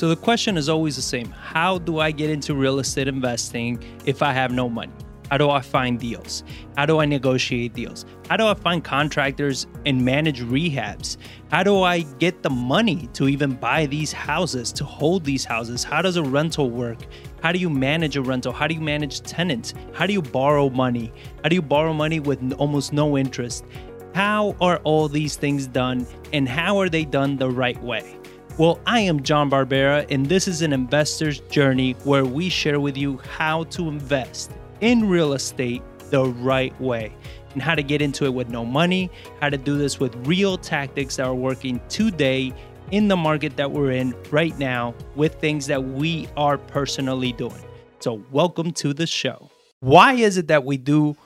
So the question is always the same How do I get into real estate investing if I have no money? How do I find deals? How do I negotiate deals? How do I find contractors and manage rehabs? How do I get the money to even buy these houses, to hold these houses? How does a rental work? How do you manage a rental? How do you manage tenants? How do you borrow money? How do you borrow money with almost no interest? How are all these things done and how are they done the right way? Well, I am John Barbera, and this is an investor's journey where we share with you how to invest in real estate the right way and how to get into it with no money, how to do this with real tactics that are working today in the market that we're in right now with things that we are personally doing. So, welcome to the show. Why is it that we do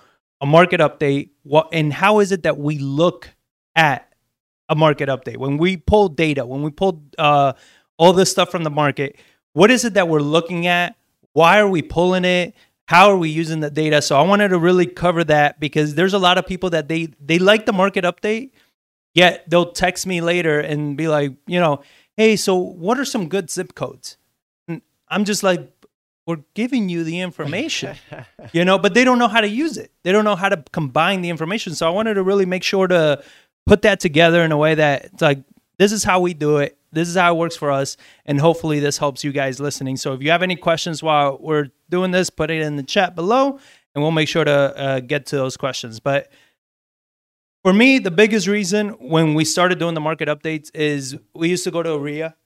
a market update? What and how is it that we look at a market update when we pull data, when we pull uh, all this stuff from the market? What is it that we're looking at? Why are we pulling it? how are we using the data so i wanted to really cover that because there's a lot of people that they they like the market update yet they'll text me later and be like you know hey so what are some good zip codes and i'm just like we're giving you the information you know but they don't know how to use it they don't know how to combine the information so i wanted to really make sure to put that together in a way that it's like this is how we do it. This is how it works for us and hopefully this helps you guys listening. So if you have any questions while we're doing this put it in the chat below and we'll make sure to uh, get to those questions. But for me the biggest reason when we started doing the market updates is we used to go to a REIA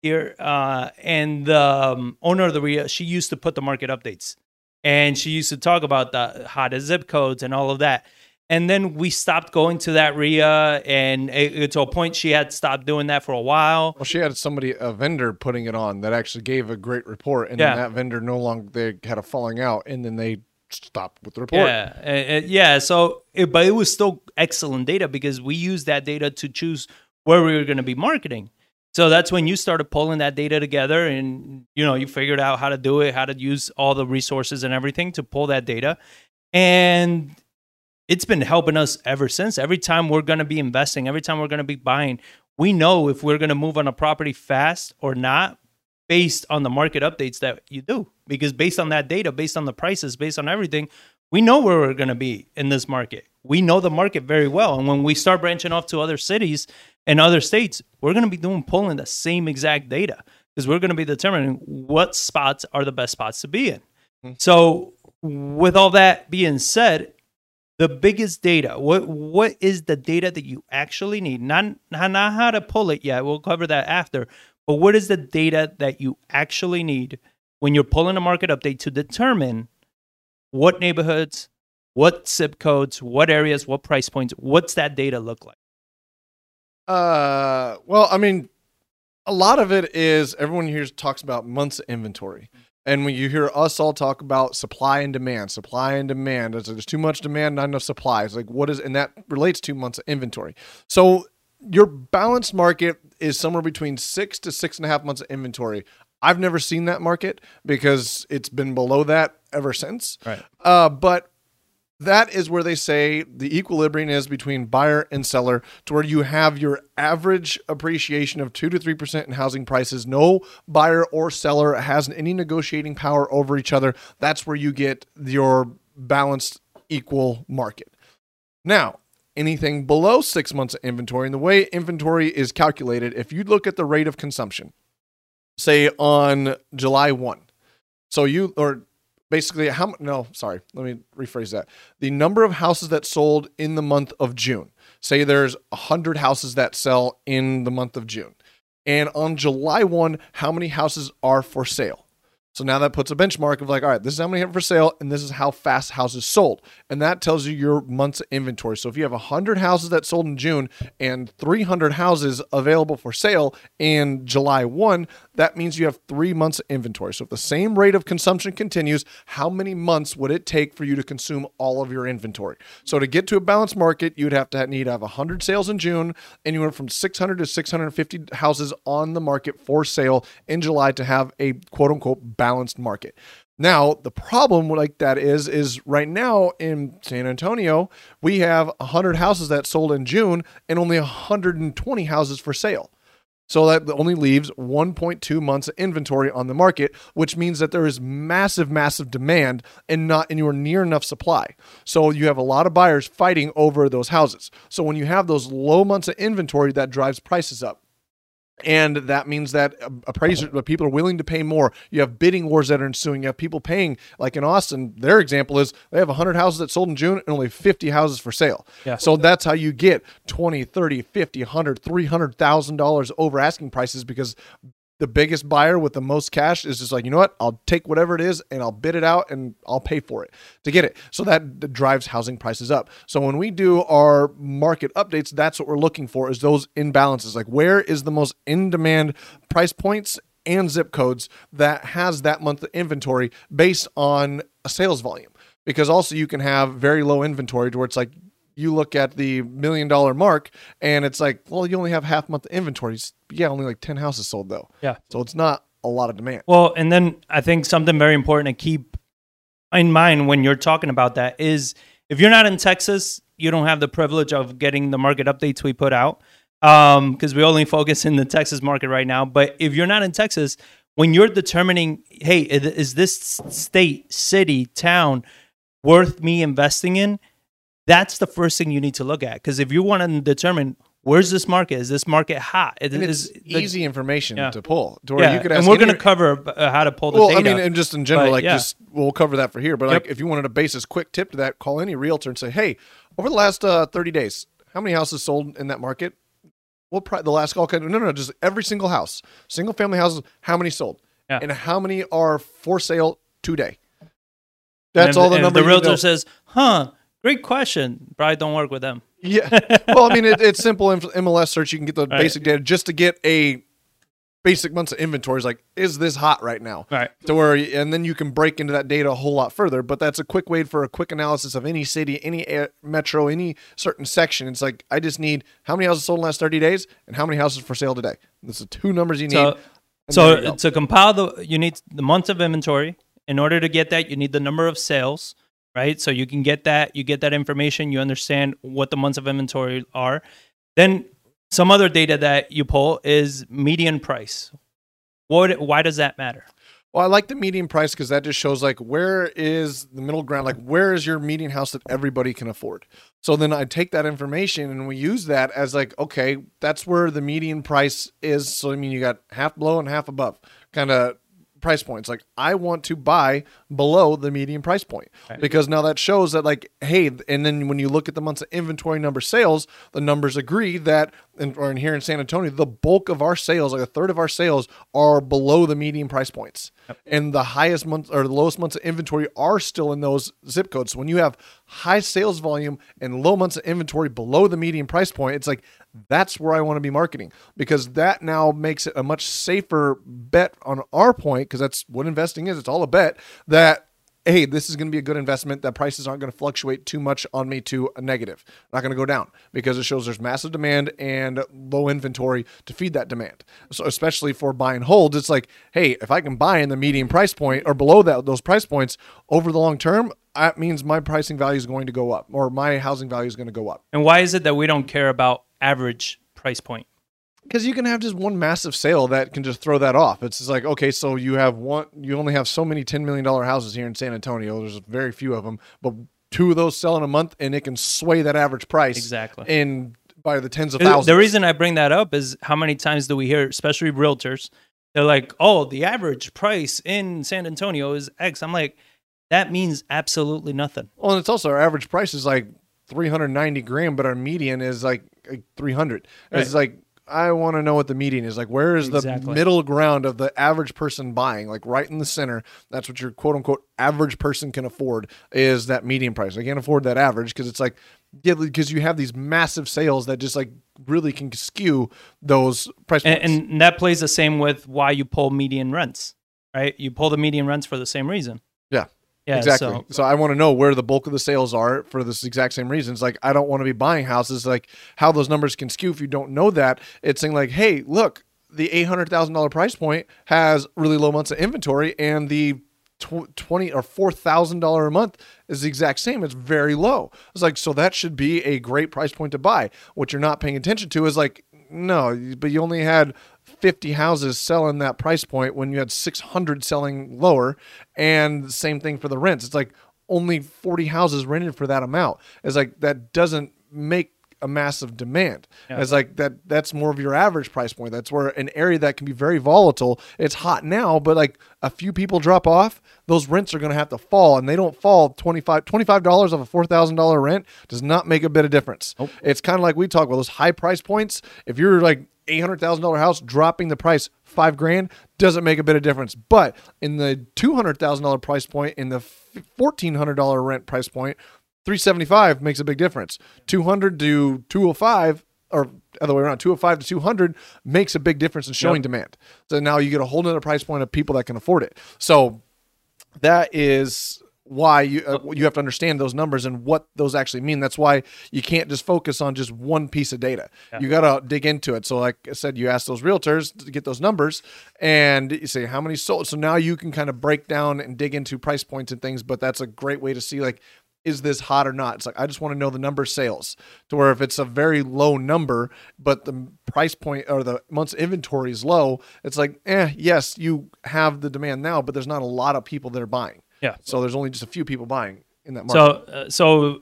here uh, and the um, owner of the REIA she used to put the market updates and she used to talk about the hottest zip codes and all of that and then we stopped going to that REIA, and it, to a point she had stopped doing that for a while. Well, she had somebody, a vendor, putting it on that actually gave a great report, and yeah. then that vendor no longer they had a falling out, and then they stopped with the report. Yeah, yeah. So, it, but it was still excellent data because we used that data to choose where we were going to be marketing. So that's when you started pulling that data together, and you know you figured out how to do it, how to use all the resources and everything to pull that data, and it's been helping us ever since. Every time we're going to be investing, every time we're going to be buying, we know if we're going to move on a property fast or not based on the market updates that you do. Because based on that data, based on the prices, based on everything, we know where we're going to be in this market. We know the market very well. And when we start branching off to other cities and other states, we're going to be doing pulling the same exact data because we're going to be determining what spots are the best spots to be in. Mm-hmm. So, with all that being said, the biggest data. What what is the data that you actually need? Not, not how to pull it yet. We'll cover that after. But what is the data that you actually need when you're pulling a market update to determine what neighborhoods what zip codes what areas what price points what's that data look like? Uh well i mean a lot of it is everyone here talks about months of inventory and when you hear us all talk about supply and demand, supply and demand, there's too much demand, not enough supply. It's like what is, and that relates to months of inventory. So your balanced market is somewhere between six to six and a half months of inventory. I've never seen that market because it's been below that ever since. Right. Uh, but that is where they say the equilibrium is between buyer and seller to where you have your average appreciation of 2 to 3% in housing prices. No buyer or seller has any negotiating power over each other. That's where you get your balanced equal market. Now anything below 6 months of inventory and the way inventory is calculated if you look at the rate of consumption say on July 1 so you or basically how no sorry let me rephrase that. The number of houses that sold in the month of june. Say there's 100 houses that sell in the month of june. And on july 1 how many houses are for sale so now that puts a benchmark of like, all right, this is how many have for sale, and this is how fast houses sold. And that tells you your month's inventory. So if you have 100 houses that sold in June and 300 houses available for sale in July 1, that means you have three months of inventory. So if the same rate of consumption continues, how many months would it take for you to consume all of your inventory? So to get to a balanced market, you'd have to need to have 100 sales in June, and you went from 600 to 650 houses on the market for sale in July to have a quote unquote balanced balanced market. Now, the problem like that is is right now in San Antonio, we have 100 houses that sold in June and only 120 houses for sale. So that only leaves 1.2 months of inventory on the market, which means that there is massive, massive demand and not anywhere near enough supply. So you have a lot of buyers fighting over those houses. So when you have those low months of inventory, that drives prices up and that means that appraisers people are willing to pay more. You have bidding wars that are ensuing. You have people paying like in austin their example is they have 100 houses that sold in june and only 50 houses for sale. Yeah. so that's how you get 20 30 50 100 300000 dollars over asking prices because the biggest buyer with the most cash is just like, you know what? I'll take whatever it is and I'll bid it out and I'll pay for it to get it. So that drives housing prices up. So when we do our market updates, that's what we're looking for is those imbalances. Like where is the most in demand price points and zip codes that has that month of inventory based on a sales volume. Because also you can have very low inventory to where it's like you look at the million dollar mark and it's like, well, you only have half month of inventory. It's- Yeah, only like 10 houses sold though. Yeah. So it's not a lot of demand. Well, and then I think something very important to keep in mind when you're talking about that is if you're not in Texas, you don't have the privilege of getting the market updates we put out um, because we only focus in the Texas market right now. But if you're not in Texas, when you're determining, hey, is this state, city, town worth me investing in? That's the first thing you need to look at because if you want to determine where's this market, is this market hot? Is- And it's is the- easy information Yeah. to pull. To yeah, you could and we're going to cover uh, how to pull the well, data. I mean, and just in general, But, like yeah. just we'll cover that for here. But like, if you wanted a basis quick tip to that, call any realtor and say, "Hey, over the last uh, thirty days, how many houses sold in that market?" Well, pri- the last call, no, no, no, just every single house, single family houses, how many sold, Yeah. and how many are for sale today. That's if- all the number. The realtor says, "Huh, great question." Probably don't work with them. Yeah. Well, I mean, it, it's simple MLS search. You can get the Right. basic data just to get a basic months of inventory. Is like, is this hot right now? Right. To where, and then you can break into that data a whole lot further. But that's a quick way for a quick analysis of any city, any a- metro, any certain section. It's like I just need how many houses sold in the last thirty days and how many houses for sale today. This is two numbers you need. So, you so to compile the, you need the months of inventory. In order to get that, you need the number of sales, right? So you can get that. You get that information. You understand what the months of inventory are. Then some other data that you pull is median price. What? Why does that matter? Well, I like the median price because that just shows like where is the middle ground, like where is your median house that everybody can afford. So then I take that information and we use that as like, okay, that's where the median price is. So I mean, you got half below and half above, kind of price points. Like I want to buy below the median price point Right. because now that shows that like, hey, and then when you look at the months of inventory number sales, the numbers agree that, and or in here in San Antonio, the bulk of our sales, like a third of our sales, are below the median price points, and the highest months or the lowest months of inventory are still in those zip codes. So when you have high sales volume and low months of inventory below the median price point, it's like that's where I want to be marketing because that now makes it a much safer bet on our point because that's what investing is. It's all a bet that hey, this is going to be a good investment. That prices aren't going to fluctuate too much on me to a negative. Not going to go down because it shows there's massive demand and low inventory to feed that demand. So especially for buy and holds, it's like, hey, if I can buy in the median price point or below that those price points over the long term, that means my pricing value is going to go up or my housing value is going to go up. And why is it that we don't care about average price point? because you can have just one massive sale that can just throw that off. It's just like okay, so you have one, you only have so many ten million dollar houses here in San Antonio. There's very few of them, but two of those sell in a month, and it can sway that average price Exactly. in by the tens of thousands. The reason I bring that up is how many times do we hear, especially realtors, they're like, "Oh, the average price in San Antonio is X." I'm like, that means absolutely nothing. well, and it's also our average price is like three hundred ninety grand, but our median is like, like three hundred. It's like. I want to know what the median is. Like, where is the middle ground of the average person buying? Like, right in the center. That's what your quote unquote average person can afford is that median price. I can't afford that average because it's like, yeah, because you have these massive sales that just like really can skew those price. And, and that plays the same with why you pull median rents, right? You pull the median rents for the same reason. yeah. Yeah, exactly. so- So, I want to know where the bulk of the sales are for this exact same reasons. Like I don't want to be buying houses. Like how those numbers can skew if you don't know that. It's saying like, hey, look, the eight hundred thousand dollar price point has really low months of inventory, and the tw- twenty or four thousand dollar a month is the exact same. It's very low. It's like so that should be a great price point to buy. What you're not paying attention to is like no, but you only had 50 houses selling that price point when you had 600 selling lower and the same thing for the rents. It's like only 40 houses rented for that amount. It's like that doesn't make a massive demand. Yeah. it's like that that's more of your average price point. That's where an area that can be very volatile it's hot now but like a few people drop off those rents are going to have to fall and they don't fall 25 $25 of a $4000 rent does not make a bit of difference. Nope. it's kind of like we talk about those high price points. If you're like $800000 house dropping the price five grand doesn't make a bit of difference. But in the $200000 price point in the $1400 rent price point 375 makes a big difference. 200 to 205 or other way around 205 to 200 makes a big difference in showing Yep. demand. So now you get a whole nother price point of people that can afford it. So that is why you uh, you have to understand those numbers and what those actually mean. That's why you can't just focus on just one piece of data. You got to dig into it. So, like I said, you ask those realtors to get those numbers, and you say how many sold. So now you can kind of break down and dig into price points and things. But that's a great way to see like. Is this hot or not? It's like I just want to know the number of sales to where if it's a very low number, but the price point or the month's inventory is low, it's like, eh, yes, you have the demand now, but there's not a lot of people that are buying. Yeah. So there's only just a few people buying in that market. So, uh, so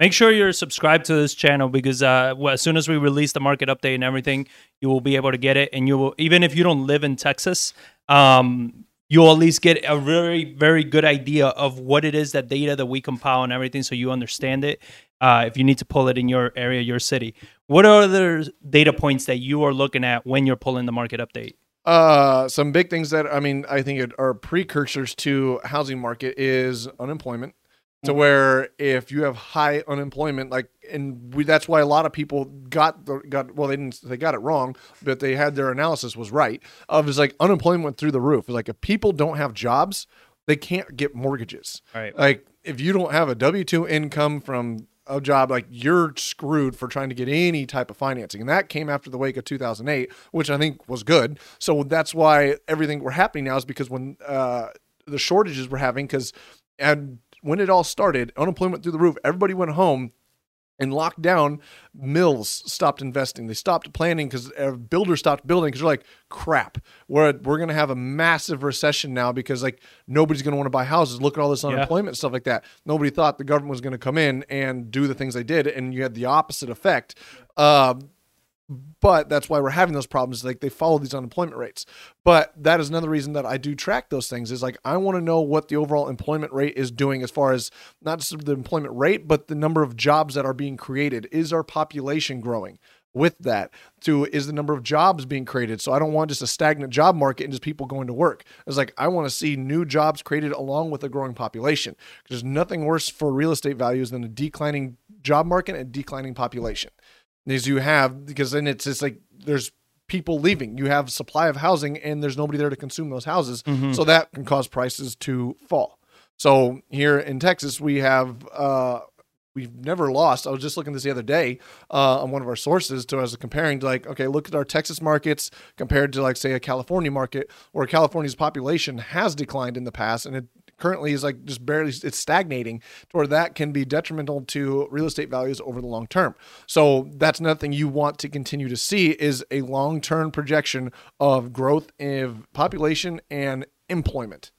make sure you're subscribed to this channel because uh, well, as soon as we release the market update and everything, you will be able to get it. And you will, even if you don't live in Texas, um, you'll at least get a very, very good idea of what it is that data that we compile and everything, so you understand it. Uh, if you need to pull it in your area, your city, what are other data points that you are looking at when you're pulling the market update? Uh, some big things that I mean, I think it are precursors to housing market is unemployment. To where if you have high unemployment, like, and we, that's why a lot of people got the got well, they didn't they got it wrong, but they had their analysis was right. Of is like unemployment went through the roof. It's like if people don't have jobs, they can't get mortgages. Right. Like if you don't have a W two income from a job, like you're screwed for trying to get any type of financing. And that came after the wake of 2008, which I think was good. So that's why everything we're happening now is because when uh, the shortages we're having, because and when it all started, unemployment through the roof, everybody went home and locked down mills stopped investing. They stopped planning because uh, builders stopped building because they're like crap. We're, we're going to have a massive recession now because like nobody's going to want to buy houses. Look at all this unemployment and stuff like that. Nobody thought the government was going to come in and do the things they did and you had the opposite effect uh, but that's why we're having those problems like they follow these unemployment rates. But that is another reason that i do track those things is like i want to know what the overall employment rate is doing as far as not just the employment rate but the number of jobs that are being created. Is our population growing with that? To is the number of jobs being created? So i don't want just a stagnant job market and just people going to work. It's like i want to see new jobs created along with a growing population. There's nothing worse for real estate values than a declining job market and declining population is you have because then it's just like there's people leaving. You have supply of housing and there's nobody there to consume those houses. So that can cause prices to fall. So here in Texas, we have uh we've never lost. I was just looking this the other day uh, on one of our sources to as comparing to like, okay, look at our Texas markets compared to like say a California market where California's population has declined in the past and it currently is like just barely it's stagnating to where that can be detrimental to real estate values over the long term. So that's another thing you want to continue to see is a long-term projection of growth in population and employment.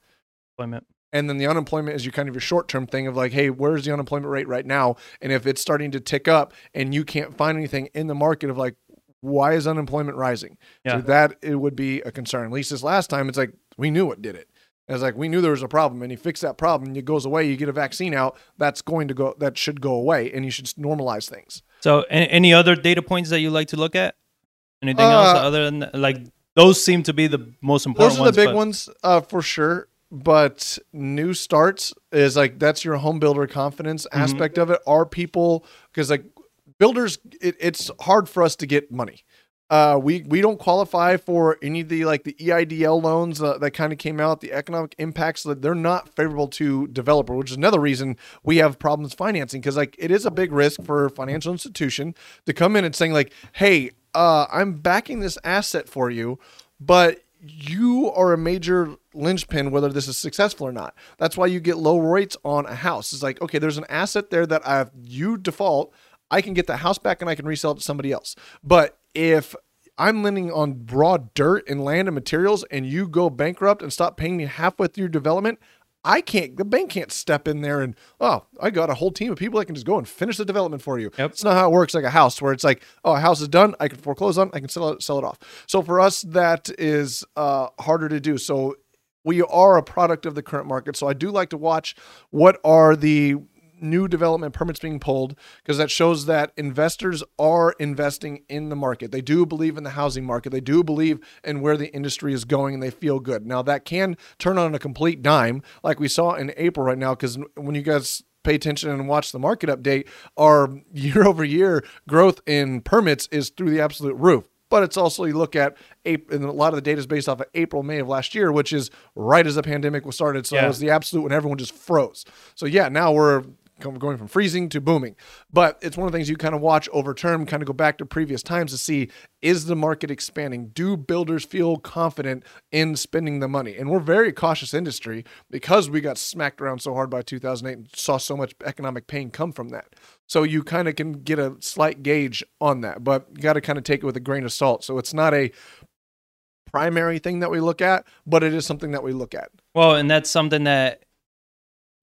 Employment. And then the unemployment is your kind of your short term thing of like, hey, where's the unemployment rate right now? And if it's starting to tick up and you can't find anything in the market of like, why is unemployment rising? Yeah. So that it would be a concern. At least this last time, it's like we knew what did it. It's like we knew there was a problem, and you fix that problem, it goes away. You get a vaccine out, that's going to go. That should go away, and you should normalize things. So, any, any other data points that you like to look at? Anything else Uh, other than like those seem to be the most important Those are ones. the big but- ones uh, for sure. But new starts is like that's your home builder confidence Mm-hmm. aspect of it. Are people because like builders, it, it's hard for us to get money. Uh, we we don't qualify for any of the like the EIDL loans uh, that kind of came out. The economic impacts that they're not favorable to developer, which is another reason we have problems financing because like it is a big risk for a financial institution to come in and saying like, hey, uh, I'm backing this asset for you, but you are a major linchpin whether this is successful or not. That's why you get low rates on a house. It's like, okay, there's an asset there that I you default, I can get the house back and I can resell it to somebody else. But if I'm lending on raw dirt and land and materials, and you go bankrupt and stop paying me halfway through your development, I can't, the bank can't step in there and, oh, I got a whole team of people that can just go and finish the development for you. Yep. It's not how it works like a house where it's like, oh, a house is done. I can foreclose on. I can sell it, sell it off. So for us, that is uh, harder to do. So we are a product of the current market. So I do like to watch what are the new development permits being pulled because that shows that investors are investing in the market. They do believe in the housing market. They do believe in where the industry is going and they feel good. Now that can turn on a complete dime like we saw in April right now because when you guys pay attention and watch the market update, our year over year growth in permits is through the absolute roof. But it's also you look at April, and a lot of the data is based off of April, May of last year, which is right as the pandemic was started. So Yeah. it was the absolute when everyone just froze. So yeah, now we're going from freezing to booming. But it's one of the things you kind of watch over term, kind of go back to previous times to see is the market expanding? Do builders feel confident in spending the money? And we're very cautious industry because we got smacked around so hard by 2008 and saw so much economic pain come from that. So you kind of can get a slight gauge on that, but you got to kind of take it with a grain of salt. So it's not a primary thing that we look at, but it is something that we look at. Well, and that's something that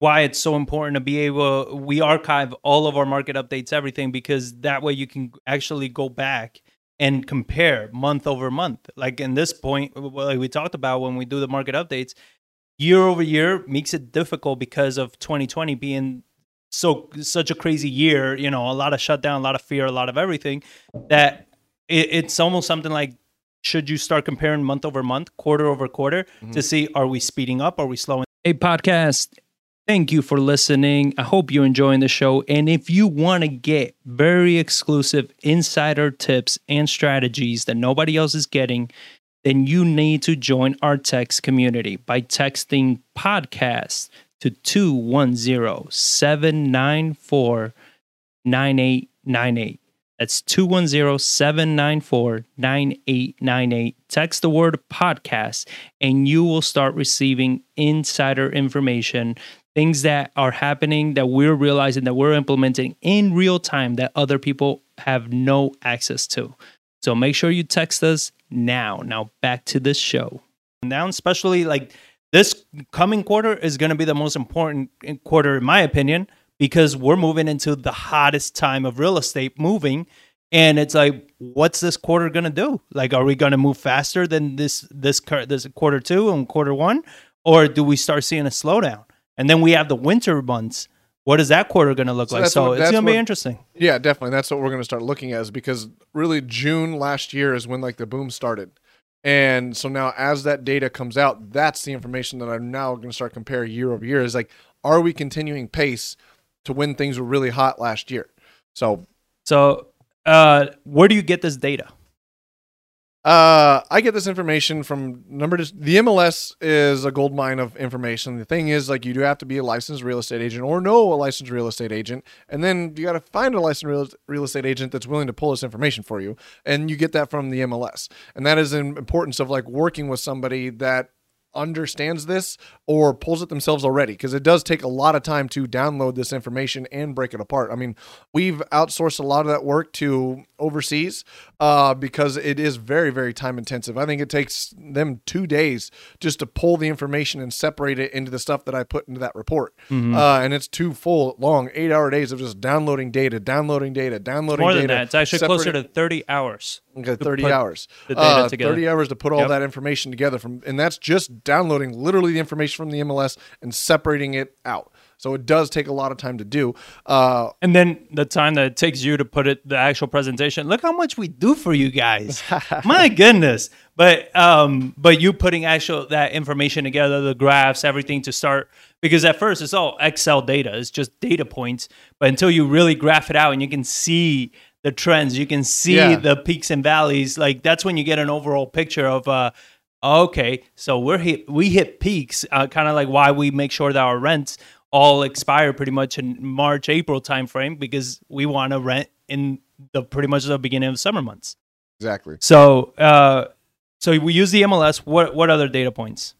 why it's so important to be able we archive all of our market updates, everything, because that way you can actually go back and compare month over month. Like in this point, like we talked about when we do the market updates, year over year makes it difficult because of 2020 being so such a crazy year. You know, a lot of shutdown, a lot of fear, a lot of everything. That it, it's almost something like should you start comparing month over month, quarter over quarter to mm-hmm. see are we speeding up, are we slowing? Hey, podcast. Thank you for listening. I hope you're enjoying the show. And if you want to get very exclusive insider tips and strategies that nobody else is getting, then you need to join our text community by texting podcast to 210 794 9898. That's 210 794 9898. Text the word podcast, and you will start receiving insider information, things that are happening that we're realizing that we're implementing in real time that other people have no access to. So make sure you text us now. Now, back to this show. Now, especially like this coming quarter is going to be the most important eh, quarter, in my opinion, because we're moving into the hottest time of real estate moving. And it's like, what's this quarter gonna do? Like, are we gonna move faster than this this this quarter two and quarter one, or do we start seeing a slowdown? And then we have the winter months. What is that quarter gonna look So like? So what- it's gonna be interesting. Yeah, definitely. That's what we're going to start looking at is because really June last year is when like the boom started. And so now as that data comes out, that's the information that I'm now going to start compare year over year is like are we continuing pace to when things were really hot last year? So So, uh, where do you get this data? Uh, I get this information from number. The MLS is a gold mine of information. The thing is, like, you do have to be a licensed real estate agent or know a licensed real estate agent, and then you got to find a licensed real, real estate agent that's willing to pull this information for you, and you get that from the MLS. And that is an importance of like working with somebody that understands this or pulls it themselves already because it does take a lot of time to download this information and break it apart. I mean, we've outsourced a lot of that work to overseas uh, because it is very, very time intensive. I think it takes them two days just to pull the information and separate it into the stuff that I put into that report. Uh, and it's two full, long, eight hour days of just downloading data, downloading data, downloading More data. than that, it's actually closer to 30 hours. Okay, 30 hours. the data Uh, 30 hours to put all Yep. that information together from and that's just downloading literally the information from the MLS and separating it out. So it does take a lot of time to do. Uh, And then the time that it takes you to put it, the actual presentation. Look how much we do for you guys. My goodness. But um, but you putting actual that information together, the graphs, everything to start because at first it's all Excel data. It's just data points. But until you really graph it out and you can see the trends, you can see Yeah. the peaks and valleys. Like that's when you get an overall picture of uh okay, so we're hit we hit peaks, uh, kind of like why we make sure that our rents all expire pretty much in March, April timeframe because we want to rent in the pretty much the beginning of summer months. exactly. So, uh, so we use the MLS. What what other data points?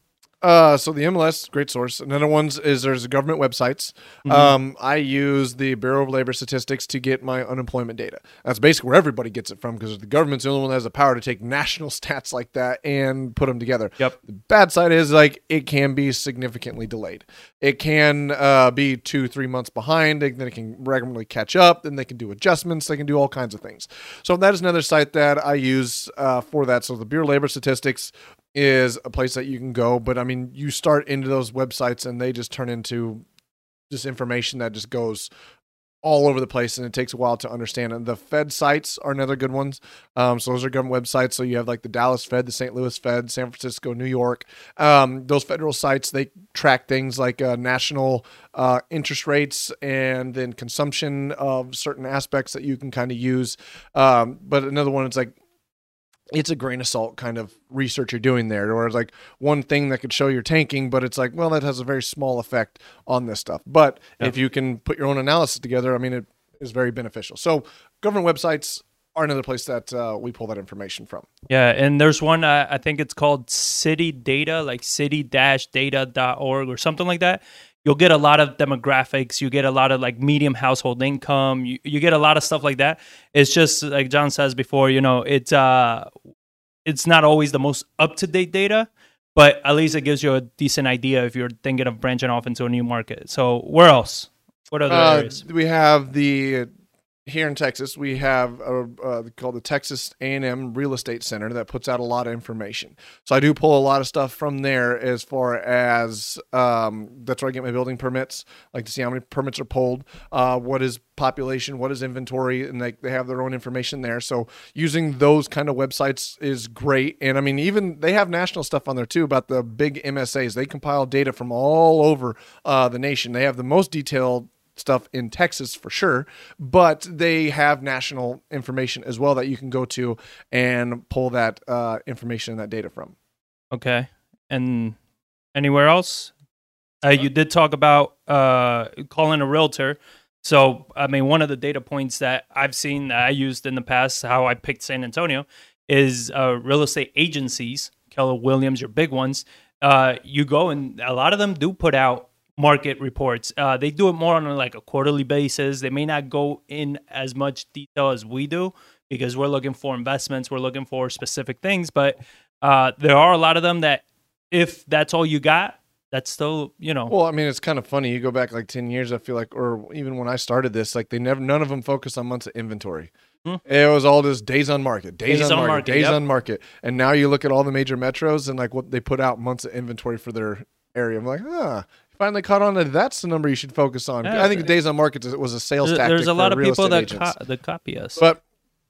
Uh, so the MLS, great source. Another ones is there's government websites. Um, I use the Bureau of Labor Statistics to get my unemployment data. That's basically where everybody gets it from because the government's the only one that has the power to take national stats like that and put them together. Yep. The bad side is like it can be significantly delayed. It can uh, be two, three months behind. They- Then it can regularly catch up. Then they can do adjustments. They can do all kinds of things. So that is another site that I use uh, for that. So the Bureau of Labor Statistics is a place that you can go. But I mean, you start into those websites and they just turn into just information that just goes all over the place and it takes a while to understand. And the Fed sites are another good ones. Um, so those are government websites. So you have like the Dallas Fed, the St. Louis Fed, San Francisco, New York. Um, those federal sites, they track things like uh, national uh, interest rates and then consumption of certain aspects that you can kind of use. Um, but another one is like it's a grain of salt kind of research you're doing there, or it's like one thing that could show you're tanking, but it's like, well, that has a very small effect on this stuff. But Yeah. if you can put your own analysis together, I mean, it is very beneficial. So, government websites are another place that uh, we pull that information from. Yeah, and there's one uh, I think it's called City Data, like city-data.org or something like that. You'll get a lot of demographics. You get a lot of like medium household income. You, you get a lot of stuff like that. It's just like John says before, you know, it's uh, it's not always the most up to date data, but at least it gives you a decent idea if you're thinking of branching off into a new market. So where else? What other Uh, areas? we have the here in Texas, we have a, uh, called the Texas A&M Real Estate Center that puts out a lot of information. So I do pull a lot of stuff from there as far as um, that's where I get my building permits, like to see how many permits are pulled, uh, what is population, what is inventory, and they, they have their own information there. So using those kind of websites is great. And I mean, even they have national stuff on there too about the big MSAs. They compile data from all over uh, the nation. They have the most detailed stuff in Texas for sure, but they have national information as well that you can go to and pull that uh, information and that data from. Okay. And anywhere else? Uh, you did talk about uh, calling a realtor. So, I mean, one of the data points that I've seen that I used in the past, how I picked San Antonio, is uh, real estate agencies, Keller Williams, your big ones. Uh, you go and a lot of them do put out market reports. Uh, they do it more on like a quarterly basis. They may not go in as much detail as we do because we're looking for investments, we're looking for specific things. But uh, there are a lot of them that, if that's all you got, that's still you know Well, I mean, it's kind of funny. You go back like 10 years, I feel like, or even when I started this, like they never, none of them focused on months of inventory. Hmm. It was all just days on market, days, Days on, market, market, days yep. on market. And now you look at all the major metros and like what they put out months of inventory for their area. I'm like, huh. Finally caught on that that's the number you should focus on. Yeah, I think the days on market was a sales tactic. there's a lot of people that co- that copy us. but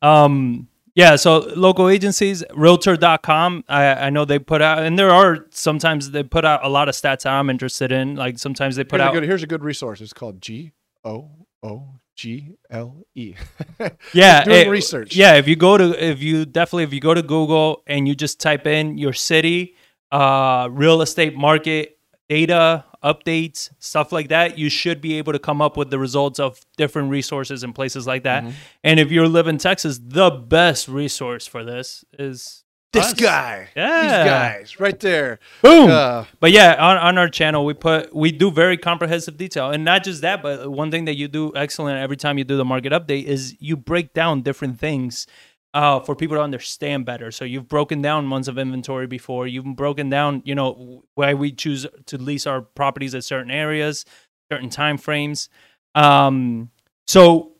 Um, yeah, so local agencies, realtor.com, I, I know they put out, and there are sometimes they put out a lot of stats that I'm interested in. Like sometimes they put here's, out, a good, here's a good resource. It's called G O O G L E. yeah, doing eh, research. Yeah, if you go to, if you definitely, if you go to Google and you just type in your city, uh, real estate market data, updates, stuff like that, you should be able to come up with the results of different resources and places like that. Mm-hmm. And if you live in Texas, the best resource for this is This us. guy. Yeah. These guys right there. Boom. Uh, But yeah, on, on our channel we put we do very comprehensive detail, and not just that, but one thing that you do excellent every time you do the market update is you break down different things uh, for people to understand better. So you've broken down months of inventory before. You've broken down, you know, why we choose to lease our properties at certain areas, certain time frames. Um, so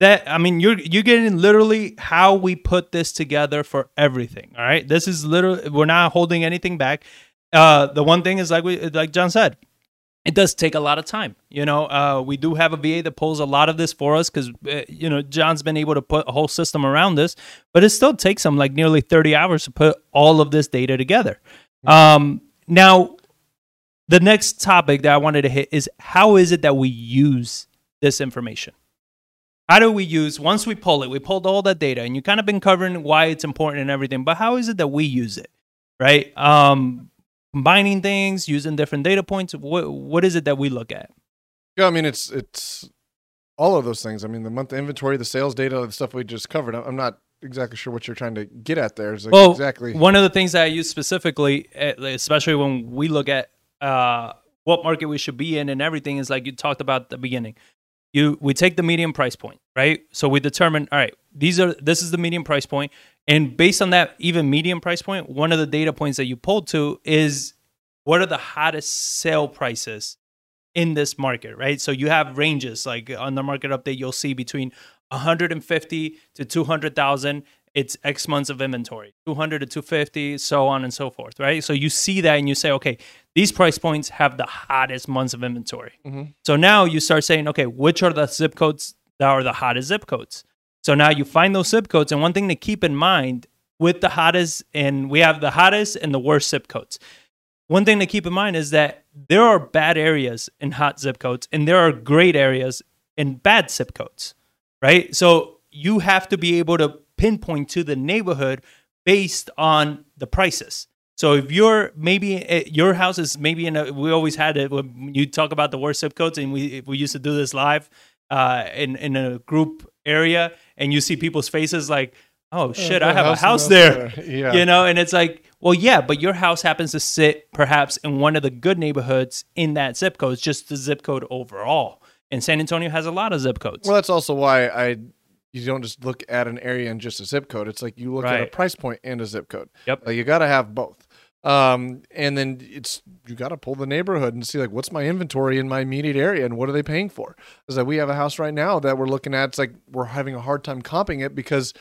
that I mean, you're you're getting literally how we put this together for everything. All right, this is literally we're not holding anything back. Uh, the one thing is like we like John said, it does take a lot of time. You know, uh, we do have a VA that pulls a lot of this for us because uh, you know John's been able to put a whole system around this, but it still takes him like nearly thirty hours to put all of this data together. Um, now, the next topic that I wanted to hit is how is it that we use this information? How do we use once we pull it? We pulled all that data, and you kind of been covering why it's important and everything. But how is it that we use it? Right? Um, combining things, using different data points. What what is it that we look at? yeah, I mean, it's it's all of those things. I mean, the month inventory, the sales data, the stuff we just covered. I'm not exactly sure what you're trying to get at there. Is like well, exactly. one of the things that I use specifically, eh, especially when we look at uh, what market we should be in and everything, is like you talked about at the beginning. You we take the median price point, right? So we determine, all right, these are this is the median price point, and based on that even medium price point, one of the data points that you pulled to is what are the hottest sale prices in this market, right? So you have ranges like on the market update, you'll see between 150 to 200,000. It's X months of inventory, 200 to 250, so on and so forth, right? So you see that and you say, okay, these price points have the hottest months of inventory. Mhm. So now you start saying, okay, which are the zip codes that are the hottest zip codes? So now you find those zip codes. And one thing to keep in mind with the hottest, and we have the hottest and the worst zip codes. One thing to keep in mind is that there are bad areas in hot zip codes, and there are great areas in bad zip codes, right? So you have to be able to pinpoint to the neighborhood based on the prices. So if you're maybe uh, your house is maybe in a, we always had it when you talk about the worst zip codes, and we we used to do this live uh, in in a group area, and you see people's faces like, oh shit, I have a house there, Yeah. you know, and it's like, well, yeah, but your house happens to sit perhaps in one of the good neighborhoods in that zip code, it's just the zip code overall. And San Antonio has a lot of zip codes. Well, that's also why I you don't just look at an area and just a zip code. It's like you look at a price point and a zip code. Yep. Like you got to have both. Um, and then it's you got to pull the neighborhood and see like what's my inventory in my immediate area and what are they paying for? Is that we have a house right now that we're looking at. It's like we're having a hard time comping it because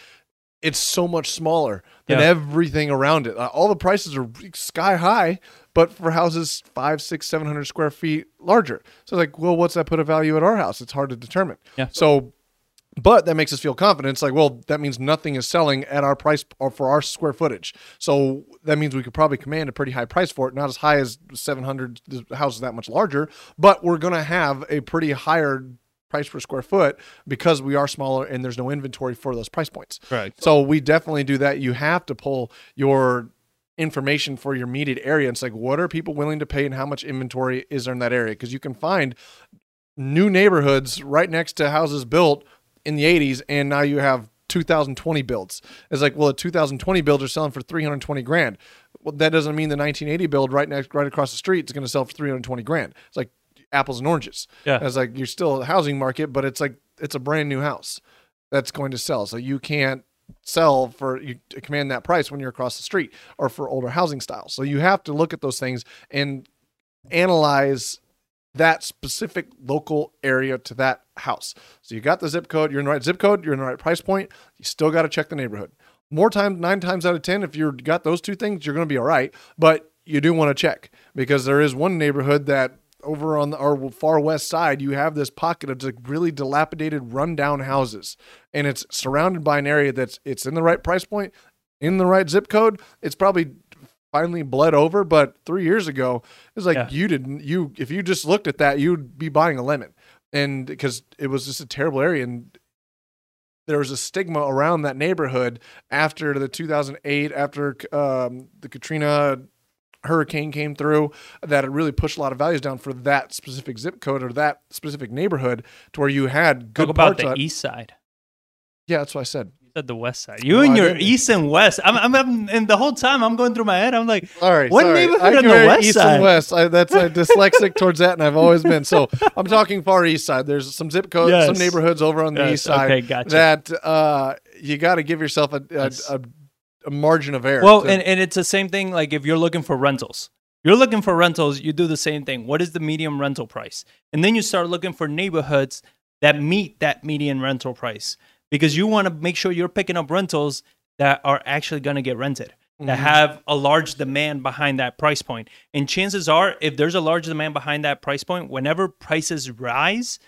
it's so much smaller than Yeah. everything around it. Uh, all the prices are sky high, but for houses five, six, seven hundred square feet larger. So like, well, what's that put a value at our house? It's hard to determine. Yeah. So but that makes us feel confident. It's like, well, that means nothing is selling at our price or for our square footage. So that means we could probably command a pretty high price for it. Not as high as 700 the house is that much larger, but we're going to have a pretty higher price per square foot because we are smaller and there's no inventory for those price points. Right. So we definitely do that. You have to pull your information for your immediate area. It's like, what are people willing to pay and how much inventory is there in that area? Because you can find new neighborhoods right next to houses built in the 80s and now you have 2020 builds. It's like, well, a 2020 builds are selling for 320 grand. Well, that doesn't mean the 1980 build right next, right across the street is going to sell for 320 grand. It's like apples and oranges. Yeah. It's like you're still a housing market, but it's like it's a brand new house that's going to sell. So you can't sell for you command that price when you're across the street or for older housing styles. So you have to look at those things and analyze that specific local area to that house. So you got the zip code, you're in the right zip code, you're in the right price point. You still got to check the neighborhood. More times, nine times out of ten, if you've got those two things, you're going to be all right. But you do want to check because there is one neighborhood that over on the, our far west side, you have this pocket of like really dilapidated, rundown houses, and it's surrounded by an area that's it's in the right price point, in the right zip code. It's probably finally bled over, but three years ago, it was like Yeah. you didn't you if you just looked at that, you'd be buying a lemon, and because it was just a terrible area and. There was a stigma around that neighborhood after the 2008, after um, the Katrina hurricane came through that it really pushed a lot of values down for that specific zip code or that specific neighborhood to where you had good Talk about the east side. Yeah, that's what I said. You said the west side. You Well, and your east and west. I'm, I'm, I'm, and the whole time I'm going through my head. I'm like, All right, What sorry. neighborhood I on the west east side? and west. I, that's I'm dyslexic towards that, and I've always been. So I'm talking far east side. There's some zip codes, some neighborhoods over on the Yes, east side okay, gotcha. that uh, you got to give yourself a, a, Yes. a, a margin of error. well, to- and, and it's the same thing. Like if you're looking for rentals, you're looking for rentals, you do the same thing. What is the medium rental price? And then you start looking for neighborhoods that meet that median rental price because you want to make sure you're picking up rentals that are actually going to get rented. That mm-hmm. have a large demand behind that price point. And chances are, if there's a large demand behind that price point, whenever prices rise,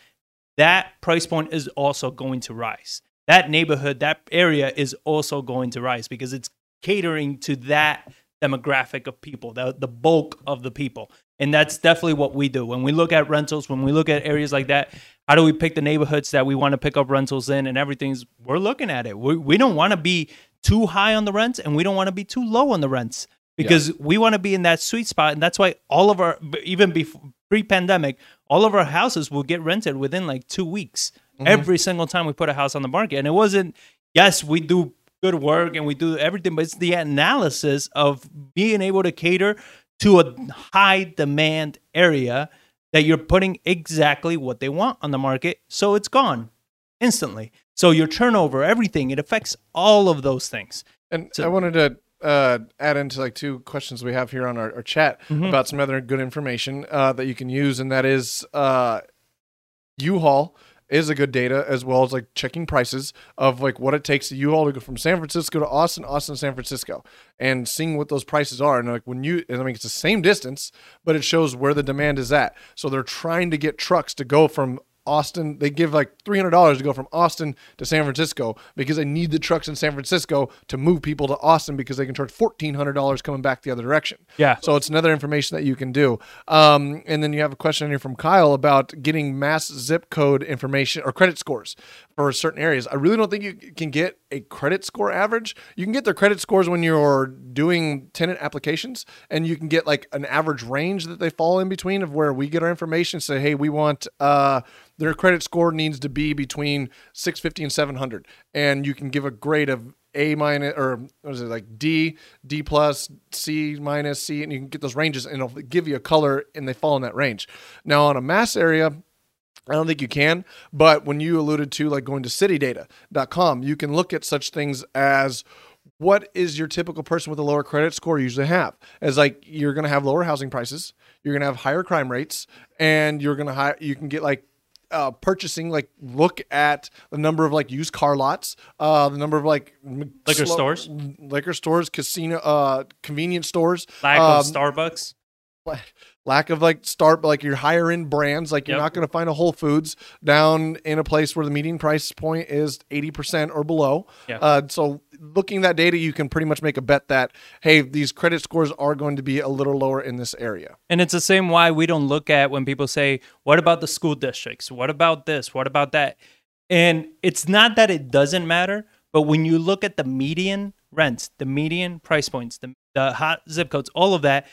that price point is also going to rise. That neighborhood, that area is also going to rise because it's catering to that demographic of people, the, the bulk of the people. And that's definitely what we do. When we look at rentals, when we look at areas like that, how do we pick the neighborhoods that we want to pick up rentals in and everything's, we're looking at it. We, we don't want to be too high on the rents and we don't want to be too low on the rents because we want to be in that sweet spot. And that's why all of our, even before pre pandemic, all of our houses will get rented within like two weeks mm-hmm. every single time we put a house on the market. And it wasn't, yes, we do good work and we do everything, but it's the analysis of being able to cater to a high demand area that you're putting exactly what they want on the market. So it's gone instantly. So your turnover, everything, it affects all of those things. And So- I wanted to uh, add into like two questions we have here on our, our chat Mhm. about some other good information uh, that you can use, and that is uh, U-Haul is a good data as well as like checking prices of like what it takes you U-Haul to go from San Francisco to Austin, Austin San Francisco, and seeing what those prices are. And like when you, I mean it's the same distance, but it shows where the demand is at. So they're trying to get trucks to go from Austin, they give like three hundred dollars to go from Austin to San Francisco because they need the trucks in San Francisco to move people to Austin because they can charge fourteen hundred dollars coming back the other direction. Yeah. So it's another information that you can do. Um, and then you have a question here from Kyle about getting mass zip code information or credit scores for certain areas. I really don't think you can get a credit score average. You can get their credit scores when you're doing tenant applications, and you can get like an average range that they fall in between of where we get our information. Say, hey, we want uh, their credit score needs to be between 650 and 700, and you can give a grade of a minus or what is it like D, D plus, C minus, C, and you can get those ranges and it'll give you a color and they fall in that range. Now on a mass area, I don't think you can, but when you alluded to like going to citydata.com, you can look at such things as what is your typical person with a lower credit score usually have? As like you're going to have lower housing prices, you're going to have higher crime rates, and you're going to hi- you can get like uh, purchasing like look at the number of like used car lots, uh, the number of like Liquor stores? liquor stores, casino, uh, convenience stores, Lack um, of Starbucks. lack of like start like your higher end brands like you're Yep. not going to find a whole foods down in a place where the median price point is 80% or below Yeah. uh, so looking at that data you can pretty much make a bet that hey these credit scores are going to be a little lower in this area And it's the same why we don't look at when people say, what about the school districts? What about this? What about that? And it's not that it doesn't matter, but when you look at the median rents, the median price points, the, the hot zip codes, all of that,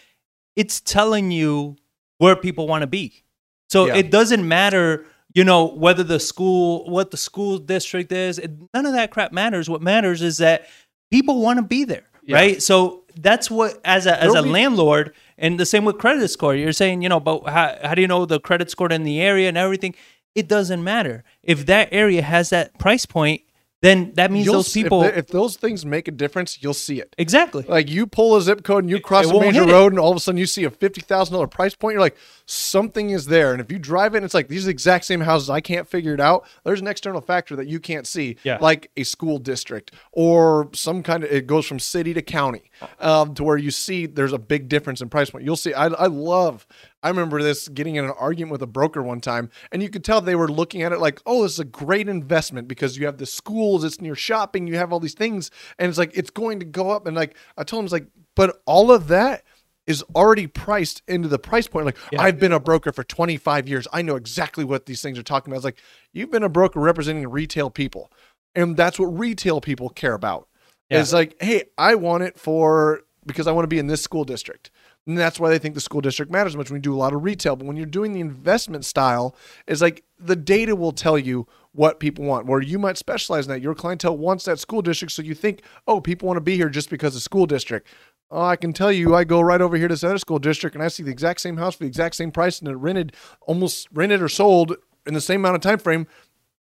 it's telling you where people want to be. So Yeah. it doesn't matter, you know, whether the school, what the school district is. It, none of that crap matters. What matters is that people want to be there, Yeah. right? So that's what, as a as a be- landlord, and the same with credit score. You're saying, you know, but how, how do you know the credit score in the area and everything? It doesn't matter if that area has that price point. Then that means You'll those if people the- if, those things make a difference you'll see it exactly. like you pull a zip code and you cross it a major hit it. road and all of a sudden you see a $50000 price point you're like something is there and if you drive it and it's like these are the exact same houses i can't figure it out there's an external factor that you can't see Yeah. like a school district or some kind of it goes from city to county um, to where you see there's a big difference in price point you'll see i, I love I remember this getting in an argument with a broker one time, and you could tell they were looking at it like, oh, this is a great investment because you have the schools, it's near shopping, you have all these things, and it's like it's going to go up. And like I told him, it's like, but all of that is already priced into the price point. Like Yeah. I've been a broker for 25 years. I know exactly what these things are talking about. It's like you've been a broker representing retail people. And that's what retail people care about. Yeah. It's like, hey, I want it for because I want to be in this school district. And that's why they think the school district matters much you do a lot of retail. But when you're doing the investment style, it's like the data will tell you what people want. Where you might specialize in that. Your clientele wants that school district. So you think, oh, people want to be here just because of school district. Oh, I can tell you, I go right over here to this other school district and I see the exact same house for the exact same price and it rented, almost rented or sold in the same amount of time frame.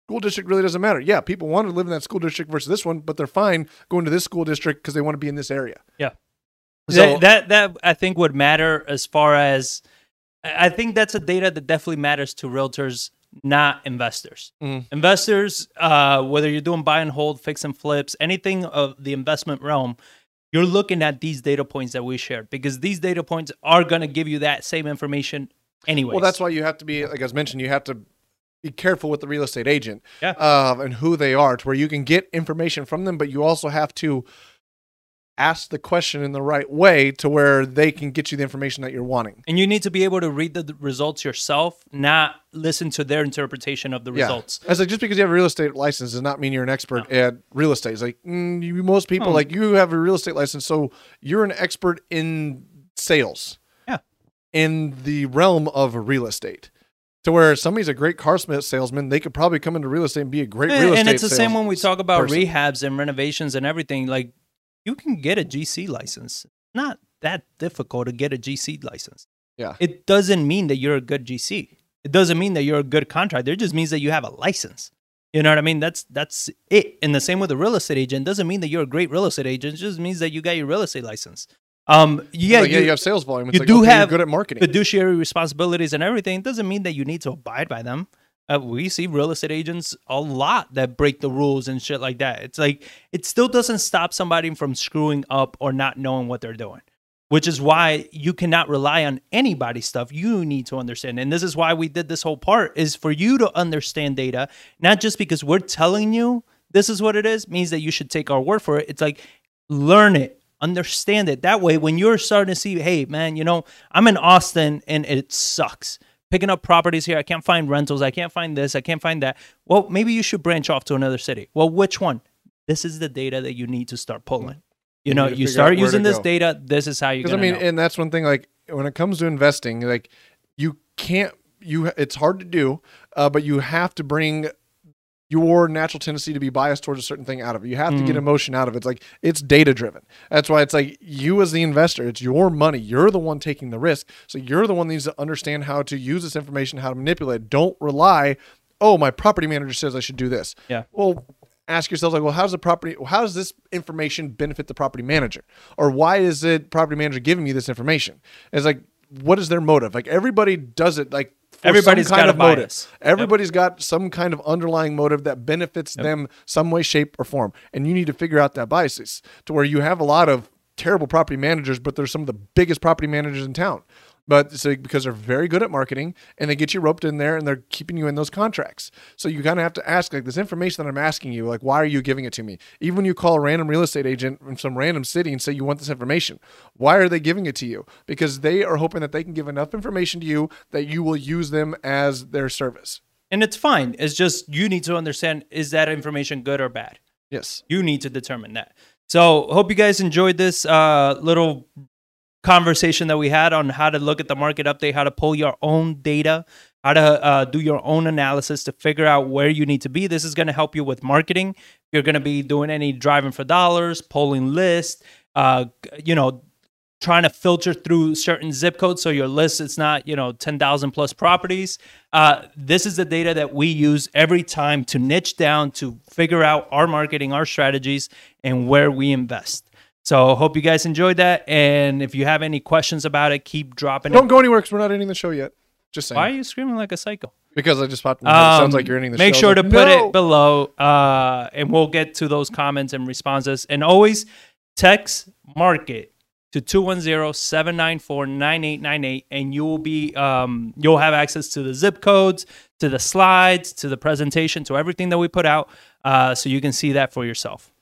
School district really doesn't matter. Yeah, people want to live in that school district versus this one, but they're fine going to this school district because they want to be in this area. Yeah. So- that, that that I think would matter as far as I think that's a data that definitely matters to realtors, not investors. Mm. Investors, uh, whether you're doing buy and hold, fix and flips, anything of the investment realm, you're looking at these data points that we shared because these data points are going to give you that same information anyway. Well, that's why you have to be, like I was mentioned, you have to be careful with the real estate agent Yeah. uh, and who they are to where you can get information from them, but you also have to ask the question in the right way to where they can get you the information that you're wanting. and you need to be able to read the results yourself, not listen to their interpretation of the results. As like just because you have a real estate license does not mean you're an expert at real estate. It's like mm, you, most people No. like you have a real estate license, so you're an expert in sales. Yeah. In the realm of real estate. to where somebody's a great car salesman, they could probably come into real estate and be a great real estate. and it's the same when we talk about person. rehabs and renovations and everything. Like you can get a GC license. Not that difficult to get a GC license. Yeah. It doesn't mean that you're a good GC. It doesn't mean that you're a good contractor. It just means that you have a license. You know what I mean? That's that's it. And the same with a real estate agent. Doesn't mean that you're a great real estate agent. It just means that you got your real estate license. Um, yeah, yeah, you, you have sales volume. It's you like, do okay, have you're good at marketing. fiduciary responsibilities and everything. Doesn't mean that you need to abide by them. Uh, we see real estate agents a lot that break the rules and shit like that. It's like it still doesn't stop somebody from screwing up or not knowing what they're doing, which is why you cannot rely on anybody's stuff. You need to understand, and this is why we did this whole part is for you to understand data, not just because we're telling you this is what it is means that you should take our word for it. It's like learn it, understand it. That way, when you're starting to see, hey man, you know, I'm in Austin and it sucks picking up properties here. I can't find rentals. I can't find this. I can't find that. Well, maybe you should branch off to another city. Well, which one? This is the data that you need to start pulling. You know, you start using this go. data. This is how you're Because I mean, know. and that's one thing. Like when it comes to investing, like you can't. You it's hard to do, uh, but you have to bring your natural tendency to be biased towards a certain thing out of it. You have to Mm-hmm. get emotion out of it. It's like it's data driven. That's why it's like you as the investor, it's your money. You're the one taking the risk. So you're the one that needs to understand how to use this information, how to manipulate. it. Don't rely, oh, my property manager says I should do this. Yeah. Well, ask yourself like, well, how does the property how does this information benefit the property manager? Or why is it property manager giving me this information? It's like what is their motive? Like everybody does it like Everybody's some kind got a motive. bias. Yep. Everybody's got some kind of underlying motive that benefits them some way, shape, or form. And you need to figure out that biases to where you have a lot of terrible property managers, but they're some of the biggest property managers in town. But so because they're very good at marketing and they get you roped in there and they're keeping you in those contracts. So you kind of have to ask like this information that I'm asking you, like why are you giving it to me? Even when you call a random real estate agent from some random city and say you want this information, why are they giving it to you? Because they are hoping that they can give enough information to you that you will use them as their service. and it's fine. It's just you need to understand is that information good or bad? Yes. You need to determine that. So, hope you guys enjoyed this uh, little conversation that we had on how to look at the market update, how to pull your own data, how to uh, do your own analysis to figure out where you need to be. This is going to help you with marketing. You're going to be doing any driving for dollars, polling lists, uh, you know, trying to filter through certain zip codes so your list is not you know 10,000 plus properties uh, this is the data that we use every time to niche down to figure out our marketing our strategies and where we invest so hope you guys enjoyed that and if you have any questions about it keep dropping Don't it go anywhere because we're not ending the show yet. Just saying. why are you screaming like a psycho Because I just popped my sounds Um, like you're ending the make show. Make sure to put no! it below uh, and we'll get to those comments and responses and always text market to 210-794-9898 and you will be um, you'll have access to the zip codes to the slides to the presentation to everything that we put out uh, so you can see that for yourself